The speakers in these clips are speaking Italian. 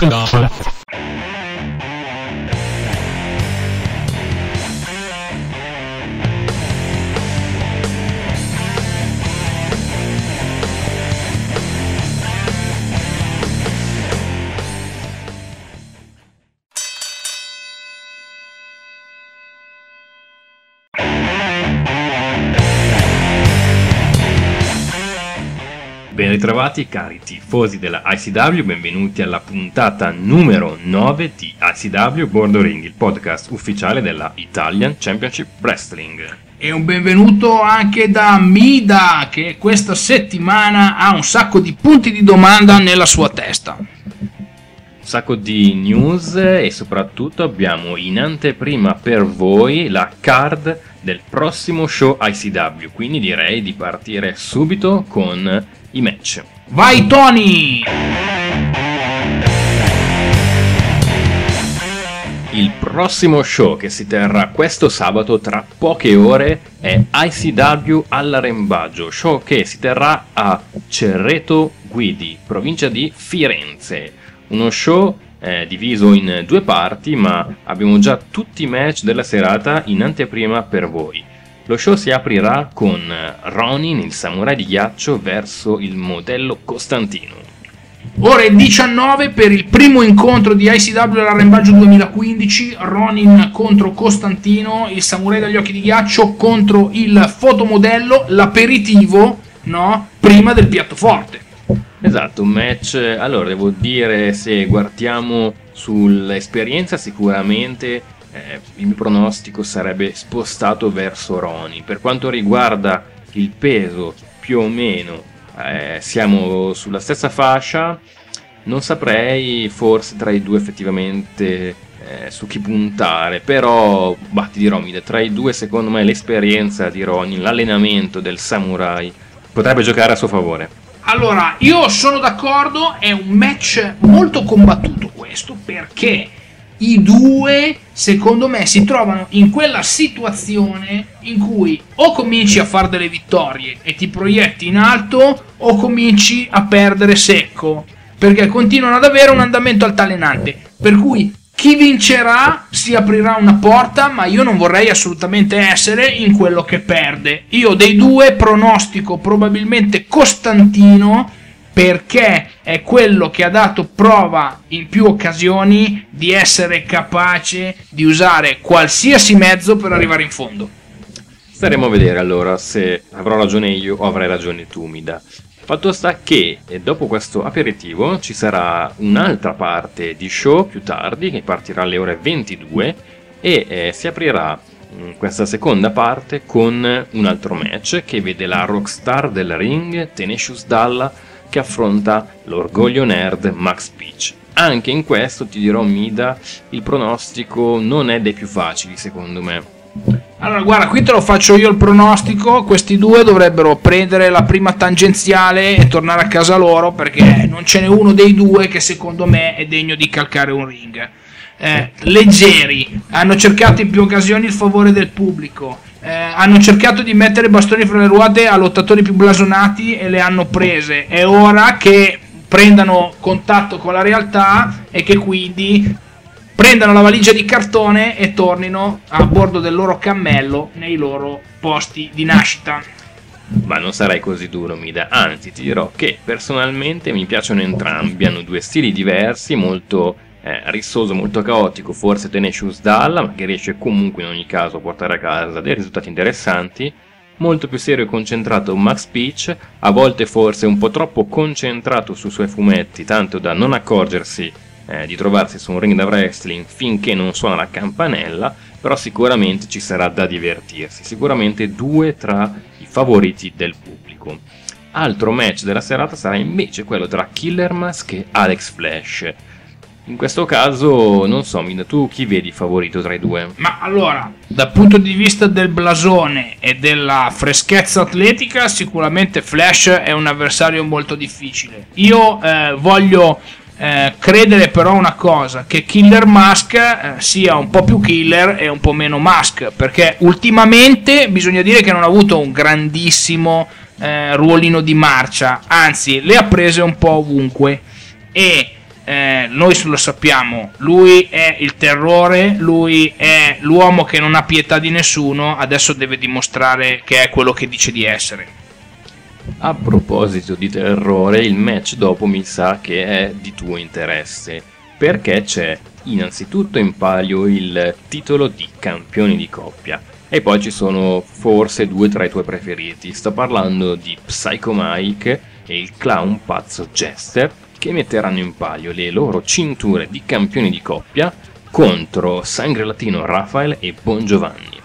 Ben ritrovati cari tifosi della ICW, benvenuti alla puntata numero 9 di ICW Bordo Ring, il podcast ufficiale della Italian Championship Wrestling. E un benvenuto anche da Mida che questa settimana ha un sacco di punti di domanda nella sua testa. Un sacco di news e soprattutto abbiamo in anteprima per voi la card del prossimo show ICW, quindi direi di partire subito con i match. Vai Tony! Il prossimo show che si terrà questo sabato tra poche ore è ICW all'Arembaggio, show che si terrà a Cerreto Guidi, provincia di Firenze. Uno show eh, diviso in due parti, ma abbiamo già tutti i match della serata in anteprima per voi. Lo show si aprirà con Ronin, il samurai di ghiaccio, verso il modello Costantino. Ore 19 per il primo incontro di ICW all'Arrembaggio 2015, Ronin contro Costantino, il samurai dagli occhi di ghiaccio contro il fotomodello, l'aperitivo, no? Prima del piatto forte. Esatto, un match, allora devo dire se guardiamo sull'esperienza sicuramente eh, il mio pronostico sarebbe spostato verso Roni. Per quanto riguarda il peso, più o meno eh, siamo sulla stessa fascia. Non saprei forse tra i due effettivamente eh, su chi puntare, però bah, ti dirò, tra i due secondo me l'esperienza di Ronin, l'allenamento del samurai potrebbe giocare a suo favore. Allora, io sono d'accordo, è un match molto combattuto questo perché i due, secondo me, si trovano in quella situazione in cui o cominci a fare delle vittorie e ti proietti in alto o cominci a perdere secco, perché continuano ad avere un andamento altalenante. Per cui chi vincerà si aprirà una porta, ma io non vorrei assolutamente essere in quello che perde. Io dei due pronostico probabilmente Costantino perché è quello che ha dato prova in più occasioni di essere capace di usare qualsiasi mezzo per arrivare in fondo. Staremo a vedere allora se avrò ragione io o avrai ragione tu, Mida. Fatto sta che eh, dopo questo aperitivo ci sarà un'altra parte di show più tardi che partirà alle ore 22 e eh, si aprirà mm, questa seconda parte con un altro match che vede la rockstar del ring Tenacious Dalla che affronta l'orgoglio nerd Max Peach. Anche in questo ti dirò Mida, il pronostico non è dei più facili secondo me. Allora, guarda, qui te lo faccio io il pronostico. Questi due dovrebbero prendere la prima tangenziale e tornare a casa loro perché non ce n'è uno dei due che secondo me è degno di calcare un ring. Eh, leggeri, hanno cercato in più occasioni il favore del pubblico eh, hanno cercato di mettere bastoni fra le ruote a lottatori più blasonati e le hanno prese. È ora che prendano contatto con la realtà e che quindi prendano la valigia di cartone e tornino a bordo del loro cammello nei loro posti di nascita. Ma non sarai così duro, Mida. Anzi, ti dirò che personalmente mi piacciono entrambi. Hanno due stili diversi, molto eh, rissoso, molto caotico, forse Tenacious Dalla, ma che riesce comunque in ogni caso a portare a casa dei risultati interessanti. Molto più serio e concentrato Max Peach, a volte forse un po' troppo concentrato sui suoi fumetti, tanto da non accorgersi eh, di trovarsi su un ring da wrestling finché non suona la campanella, però sicuramente ci sarà da divertirsi, sicuramente due tra i favoriti del pubblico. Altro match della serata sarà invece quello tra Killer Mask e Alex Flash in questo caso, non so, Mina, tu chi vedi favorito tra i due? Ma allora, dal punto di vista del blasone e della freschezza atletica, sicuramente Flash è un avversario molto difficile. Io eh, voglio eh, credere però una cosa, che Killer Mask eh, sia un po' più killer e un po' meno Mask, perché ultimamente bisogna dire che non ha avuto un grandissimo eh, ruolino di marcia, anzi le ha prese un po' ovunque e eh, noi lo sappiamo, lui è il terrore, lui è l'uomo che non ha pietà di nessuno, adesso deve dimostrare che è quello che dice di essere. A proposito di terrore, il match dopo mi sa che è di tuo interesse, perché c'è innanzitutto in palio il titolo di campioni di coppia. E poi ci sono forse due tra i tuoi preferiti. Sto parlando di Psycho Mike e il clown pazzo Jester che metteranno in palio le loro cinture di campioni di coppia contro Sangre Latino Rafael e Bon Giovanni.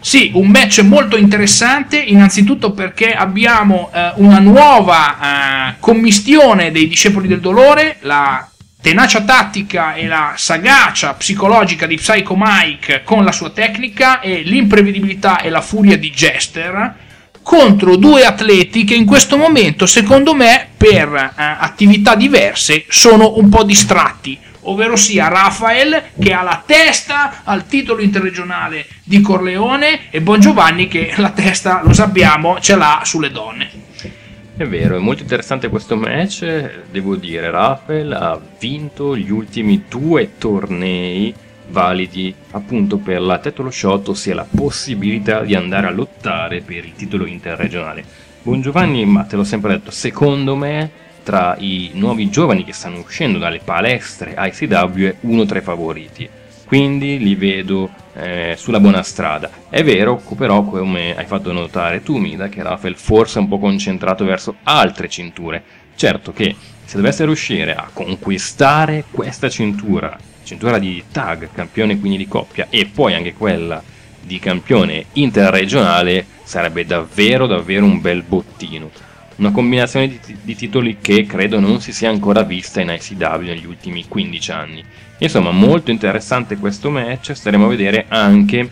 Sì, un match molto interessante, innanzitutto perché abbiamo eh, una nuova eh, commistione dei discepoli del dolore, la tenacia tattica e la sagacia psicologica di Psycho Mike con la sua tecnica e l'imprevedibilità e la furia di Jester contro due atleti che in questo momento, secondo me, per eh, attività diverse, sono un po' distratti, ovvero sia Rafael che ha la testa al titolo interregionale di Corleone e Bon Giovanni che la testa, lo sappiamo, ce l'ha sulle donne. È vero, è molto interessante questo match, devo dire, Rafael ha vinto gli ultimi due tornei validi appunto per la title shot, ossia la possibilità di andare a lottare per il titolo interregionale. Buon Giovanni, ma te l'ho sempre detto, secondo me tra i nuovi giovani che stanno uscendo dalle palestre ICW è uno tra i favoriti. Quindi li vedo eh, sulla buona strada. È vero, però, come hai fatto notare tu, Mida, che Rafael forse è un po' concentrato verso altre cinture. Certo che se dovesse riuscire a conquistare questa cintura cintura di tag, campione quindi di coppia, e poi anche quella di campione interregionale, sarebbe davvero davvero un bel bottino. Una combinazione di, di titoli che credo non si sia ancora vista in ICW negli ultimi 15 anni. Insomma, molto interessante questo match, staremo a vedere anche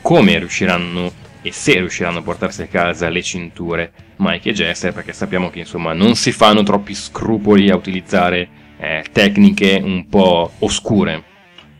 come riusciranno e se riusciranno a portarsi a casa le cinture Mike e Jester perché sappiamo che insomma non si fanno troppi scrupoli a utilizzare eh, tecniche un po' oscure.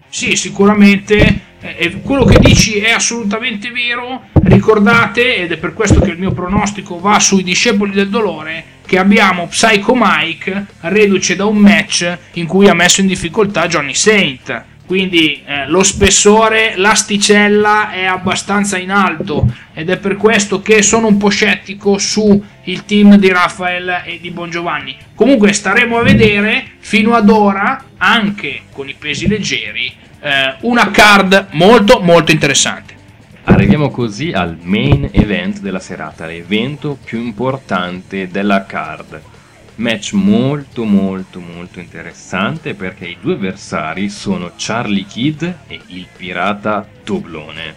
Sì, sicuramente eh, quello che dici è assolutamente vero. Ricordate, ed è per questo che il mio pronostico va sui discepoli del dolore, che abbiamo Psycho Mike reduce da un match in cui ha messo in difficoltà Johnny Saint quindi eh, lo spessore, l'asticella è abbastanza in alto ed è per questo che sono un po' scettico su il team di Rafael e di Bongiovanni. Comunque staremo a vedere fino ad ora, anche con i pesi leggeri, eh, una card molto molto interessante. Arriviamo così al main event della serata, l'evento più importante della card Match molto molto molto interessante perché i due avversari sono Charlie Kidd e il pirata Doblone.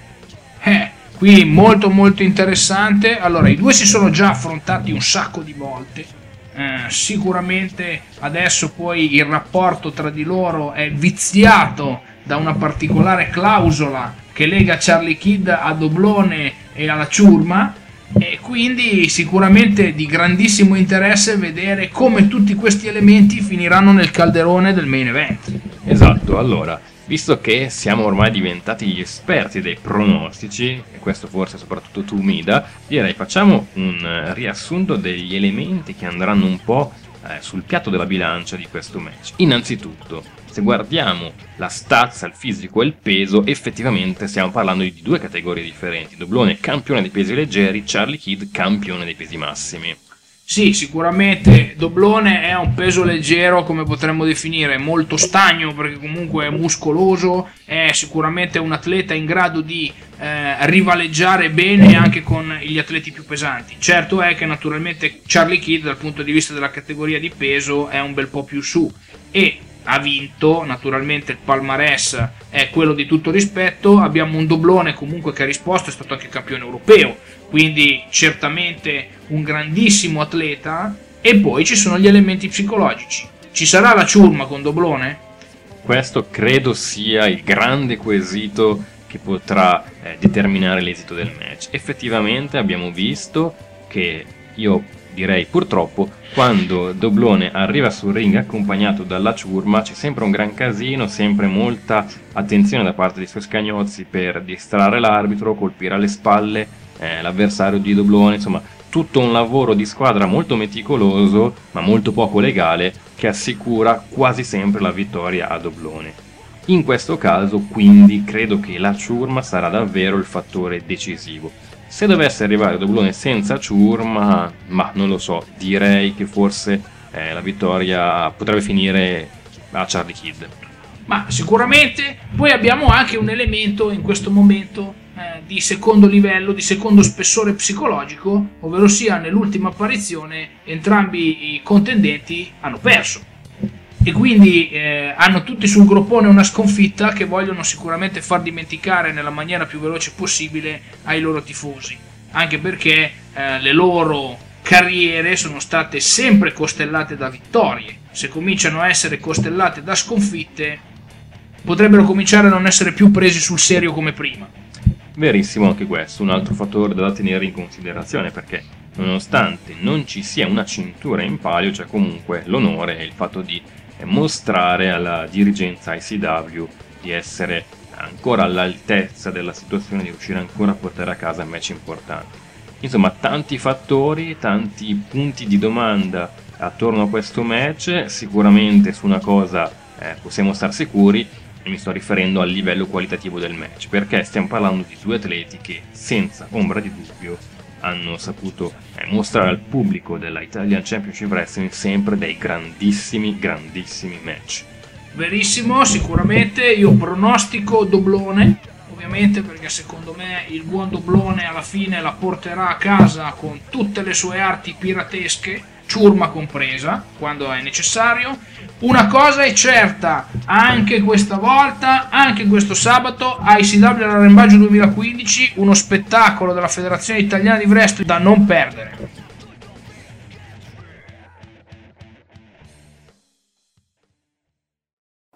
Eh, qui molto molto interessante. Allora, i due si sono già affrontati un sacco di volte. Eh, sicuramente adesso poi il rapporto tra di loro è viziato da una particolare clausola che lega Charlie Kidd a Doblone e alla ciurma quindi sicuramente di grandissimo interesse vedere come tutti questi elementi finiranno nel calderone del main event. Esatto, allora, visto che siamo ormai diventati gli esperti dei pronostici, e questo forse soprattutto tu Mida, direi facciamo un riassunto degli elementi che andranno un po' eh, sul piatto della bilancia di questo match. Innanzitutto, se guardiamo la stazza, il fisico e il peso, effettivamente stiamo parlando di due categorie differenti. Doblone campione dei pesi leggeri, Charlie Kidd campione dei pesi massimi. Sì, sicuramente Doblone è un peso leggero, come potremmo definire, molto stagno perché comunque è muscoloso, è sicuramente un atleta in grado di eh, rivaleggiare bene anche con gli atleti più pesanti. Certo è che naturalmente Charlie Kidd dal punto di vista della categoria di peso è un bel po' più su e ha vinto, naturalmente il palmarès è quello di tutto rispetto, abbiamo un doblone comunque che ha risposto, è stato anche campione europeo, quindi certamente un grandissimo atleta e poi ci sono gli elementi psicologici. Ci sarà la ciurma con doblone? Questo credo sia il grande quesito che potrà eh, determinare l'esito del match. Effettivamente abbiamo visto che io direi purtroppo, quando Doblone arriva sul ring accompagnato dalla ciurma c'è sempre un gran casino, sempre molta attenzione da parte dei suoi scagnozzi per distrarre l'arbitro, colpire alle spalle eh, l'avversario di Doblone, insomma tutto un lavoro di squadra molto meticoloso, ma molto poco legale, che assicura quasi sempre la vittoria a doblone. In questo caso, quindi, credo che la ciurma sarà davvero il fattore decisivo. Se dovesse arrivare doblone senza ciurma, ma non lo so, direi che forse eh, la vittoria potrebbe finire a Charlie Kidd. Ma sicuramente poi abbiamo anche un elemento in questo momento eh, di secondo livello, di secondo spessore psicologico, ovvero sia nell'ultima apparizione entrambi i contendenti hanno perso e quindi eh, hanno tutti sul groppone una sconfitta che vogliono sicuramente far dimenticare nella maniera più veloce possibile ai loro tifosi, anche perché eh, le loro carriere sono state sempre costellate da vittorie. Se cominciano a essere costellate da sconfitte, potrebbero cominciare a non essere più presi sul serio come prima. Verissimo anche questo, un altro fattore da tenere in considerazione perché nonostante non ci sia una cintura in palio c'è comunque l'onore e il fatto di mostrare alla dirigenza ICW di essere ancora all'altezza della situazione, di riuscire ancora a portare a casa match importanti. Insomma, tanti fattori, tanti punti di domanda attorno a questo match, sicuramente su una cosa eh, possiamo star sicuri, mi sto riferendo al livello qualitativo del match, perché stiamo parlando di due atleti che, senza ombra di dubbio, hanno saputo eh, mostrare al pubblico della Italian Championship Wrestling sempre dei grandissimi, grandissimi match. Verissimo, sicuramente io pronostico doblone, ovviamente perché secondo me il buon doblone alla fine la porterà a casa con tutte le sue arti piratesche ciurma compresa, quando è necessario. Una cosa è certa, anche questa volta, anche questo sabato, ICW all'Arrembaggio 2015, uno spettacolo della Federazione Italiana di Wrestling da non perdere.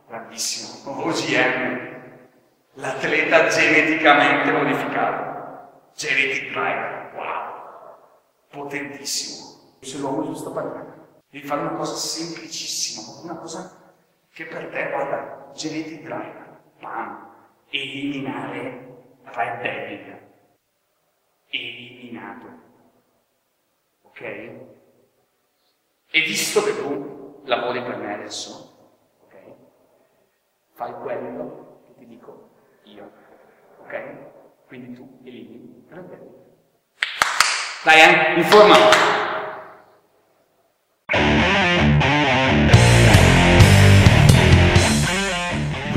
Grandissimo, OGM, l'atleta geneticamente modificato. Genetic Driver, wow, potentissimo se l'uomo giusto per me. Devi fare una cosa semplicissima, una cosa che per te, guarda, genetic driver, pam, eliminare Red Devil. Eliminato. Ok? E visto che tu lavori per me adesso, ok? Fai quello che ti dico io, ok? Quindi tu elimini Red Devil. Dai, eh, informa.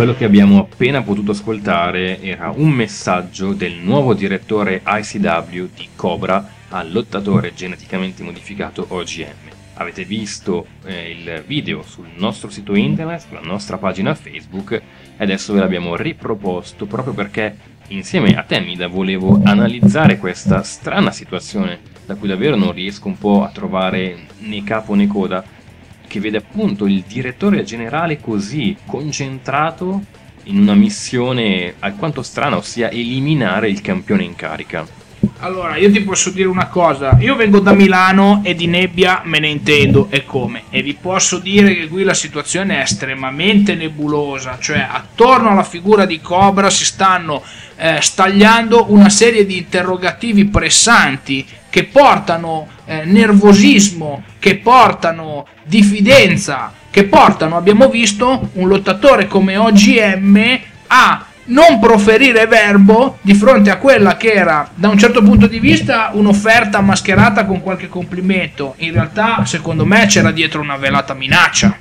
Quello che abbiamo appena potuto ascoltare era un messaggio del nuovo direttore ICW di Cobra al lottatore geneticamente modificato OGM. Avete visto eh, il video sul nostro sito internet, sulla nostra pagina Facebook e adesso ve l'abbiamo riproposto proprio perché insieme a te Mida volevo analizzare questa strana situazione da cui davvero non riesco un po' a trovare né capo né coda che vede appunto il direttore generale così concentrato in una missione alquanto strana, ossia eliminare il campione in carica. Allora, io ti posso dire una cosa, io vengo da Milano e di nebbia me ne intendo. E come, e vi posso dire che qui la situazione è estremamente nebulosa, cioè attorno alla figura di Cobra si stanno eh, stagliando una serie di interrogativi pressanti che portano eh, nervosismo, che portano diffidenza, che portano, abbiamo visto, un lottatore come OGM a non proferire verbo di fronte a quella che era da un certo punto di vista un'offerta mascherata con qualche complimento. In realtà, secondo me, c'era dietro una velata minaccia.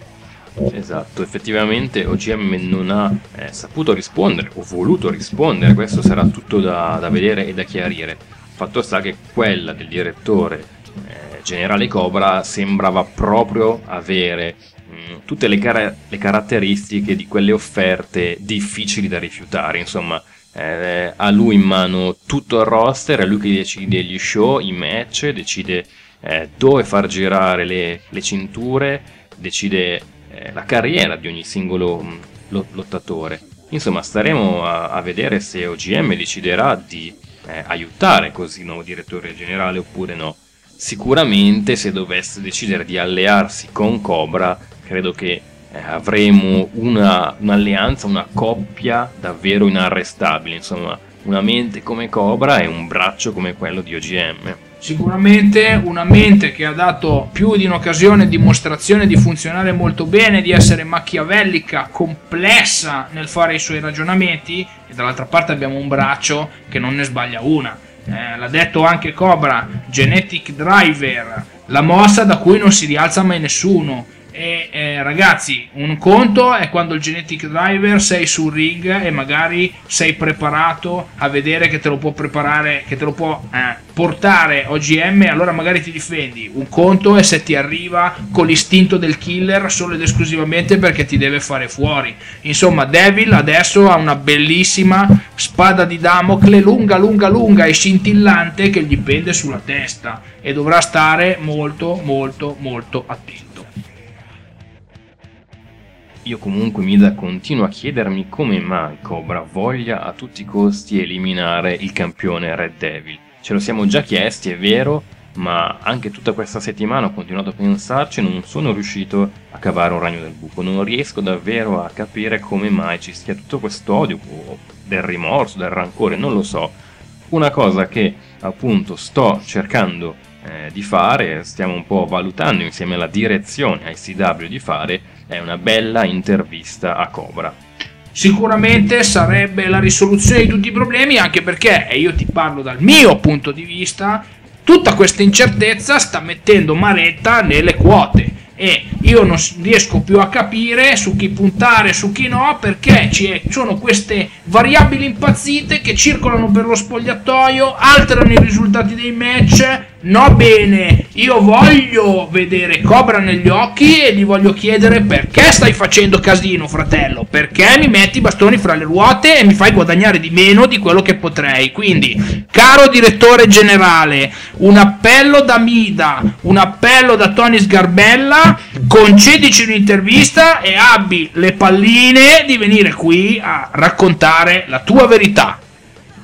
Esatto, effettivamente OGM non ha eh, saputo rispondere o voluto rispondere, questo sarà tutto da, da vedere e da chiarire. Fatto sta che quella del direttore eh, generale Cobra sembrava proprio avere mh, mm, tutte le, car- le, caratteristiche di quelle offerte difficili da rifiutare. Insomma, eh, lui in mano tutto il roster, è lui che decide gli show, i match, decide eh, dove far girare le, le cinture, decide eh, la carriera di ogni singolo mh, mm, lottatore. Insomma, staremo a, a vedere se OGM deciderà di eh, aiutare così il nuovo direttore generale oppure no. Sicuramente se dovesse decidere di allearsi con Cobra, credo che eh, avremo una, un'alleanza, una coppia davvero inarrestabile, insomma, una mente come Cobra e un braccio come quello di OGM. Sicuramente una mente che ha dato più di un'occasione dimostrazione di funzionare molto bene, di essere machiavellica, complessa nel fare i suoi ragionamenti e dall'altra parte abbiamo un braccio che non ne sbaglia una. Eh, l'ha detto anche Cobra, Genetic Driver, la mossa da cui non si rialza mai nessuno e eh, ragazzi, un conto è quando il genetic driver sei sul ring e magari sei preparato a vedere che te lo può preparare, che te lo può eh, portare OGM, allora magari ti difendi. Un conto è se ti arriva con l'istinto del killer solo ed esclusivamente perché ti deve fare fuori. Insomma, Devil adesso ha una bellissima spada di Damocle lunga, lunga, lunga e scintillante che gli pende sulla testa e dovrà stare molto, molto, molto attento. Io comunque Mida continuo a chiedermi come mai Cobra voglia a tutti i costi eliminare il campione Red Devil. Ce lo siamo già chiesti, è vero, ma anche tutta questa settimana ho continuato a pensarci e non sono riuscito a cavare un ragno del buco. Non riesco davvero a capire come mai ci sia tutto questo odio, del rimorso, del rancore, non lo so. Una cosa che appunto sto cercando eh, di fare, stiamo un po' valutando insieme alla direzione ICW di fare, è una bella intervista a Cobra. Sicuramente sarebbe la risoluzione di tutti i problemi, anche perché, e io ti parlo dal mio punto di vista, tutta questa incertezza sta mettendo maretta nelle quote e io non riesco più a capire su chi puntare, su chi no, perché ci sono queste variabili impazzite che circolano per lo spogliatoio, alterano i risultati dei match. No bene, io voglio vedere Cobra negli occhi e gli voglio chiedere perché stai facendo casino, fratello, perché mi metti i bastoni fra le ruote e mi fai guadagnare di meno di quello che potrei. Quindi, caro direttore generale, un appello da Mida, un appello da Tony Sgarbella, concedici un'intervista e abbi le palline di venire qui a raccontare la tua verità.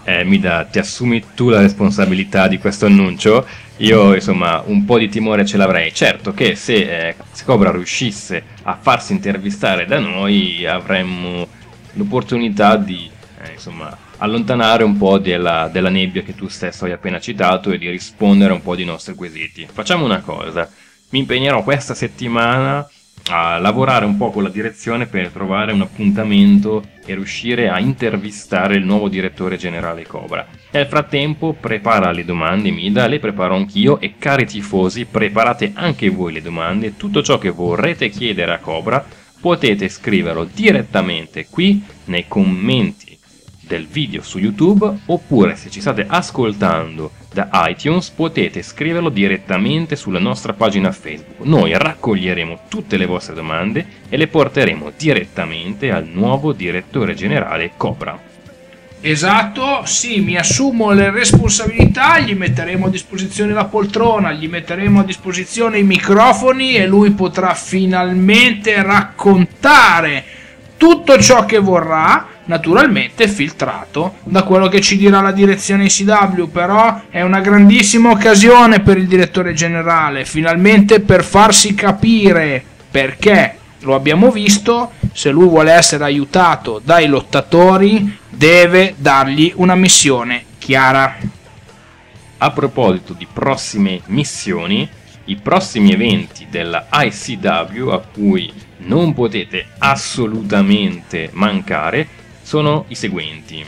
Eh, Mida, ti assumi tu la responsabilità di questo annuncio? Io, insomma, un po' di timore ce l'avrei. Certo che se, eh, Cobra riuscisse a farsi intervistare da noi, avremmo l'opportunità di, eh, insomma, allontanare un po' della, della nebbia che tu stesso hai appena citato e di rispondere un po' di nostri quesiti. Facciamo una cosa. Mi impegnerò questa settimana a lavorare un po' con la direzione per trovare un appuntamento e riuscire a intervistare il nuovo direttore generale Cobra. Nel frattempo prepara le domande Mida, le preparo anch'io e cari tifosi preparate anche voi le domande, tutto ciò che vorrete chiedere a Cobra potete scriverlo direttamente qui nei commenti del video su YouTube oppure se ci state ascoltando da iTunes potete scriverlo direttamente sulla nostra pagina Facebook. Noi raccoglieremo tutte le vostre domande e le porteremo direttamente al nuovo direttore generale Cobra. Esatto, sì, mi assumo le responsabilità, gli metteremo a disposizione la poltrona, gli metteremo a disposizione i microfoni e lui potrà finalmente raccontare tutto ciò che vorrà naturalmente filtrato da quello che ci dirà la direzione ICW, però è una grandissima occasione per il direttore generale, finalmente per farsi capire perché lo abbiamo visto, se lui vuole essere aiutato dai lottatori deve dargli una missione chiara. A proposito di prossime missioni, i prossimi eventi della ICW a cui non potete assolutamente mancare sono i seguenti.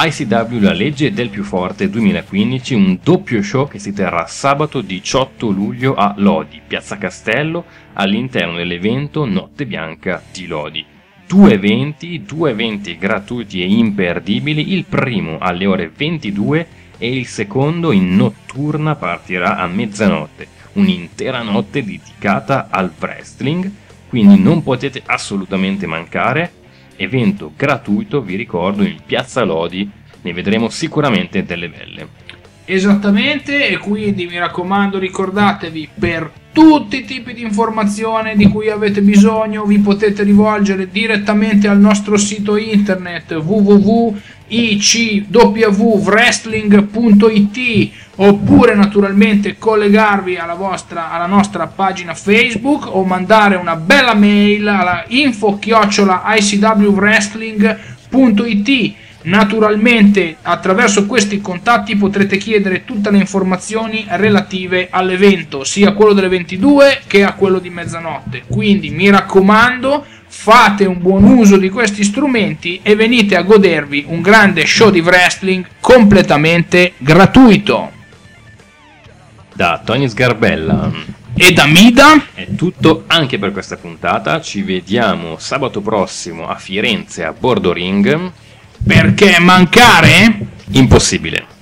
ICW La legge del più forte 2015, un doppio show che si terrà sabato 18 luglio a Lodi, Piazza Castello, all'interno dell'evento Notte Bianca di Lodi. Due eventi, due eventi gratuiti e imperdibili, il primo alle ore 22 e il secondo in notturna partirà a mezzanotte, un'intera notte dedicata al wrestling, quindi non potete assolutamente mancare evento gratuito, vi ricordo, in Piazza Lodi, ne vedremo sicuramente delle belle. Esattamente, e quindi mi raccomando, ricordatevi per tutti i tipi di informazione di cui avete bisogno, vi potete rivolgere direttamente al nostro sito internet www.icwwrestling.it oppure naturalmente collegarvi alla, vostra, alla nostra pagina Facebook o mandare una bella mail alla info-icwwrestling.it Naturalmente attraverso questi contatti potrete chiedere tutte le informazioni relative all'evento, sia quello delle 22 che a quello di mezzanotte. Quindi mi raccomando, fate un buon uso di questi strumenti e venite a godervi un grande show di wrestling completamente gratuito. Da Tony Sgarbella e da Mida è tutto anche per questa puntata. Ci vediamo sabato prossimo a Firenze a Bordo Ring. Perché mancare? Impossibile.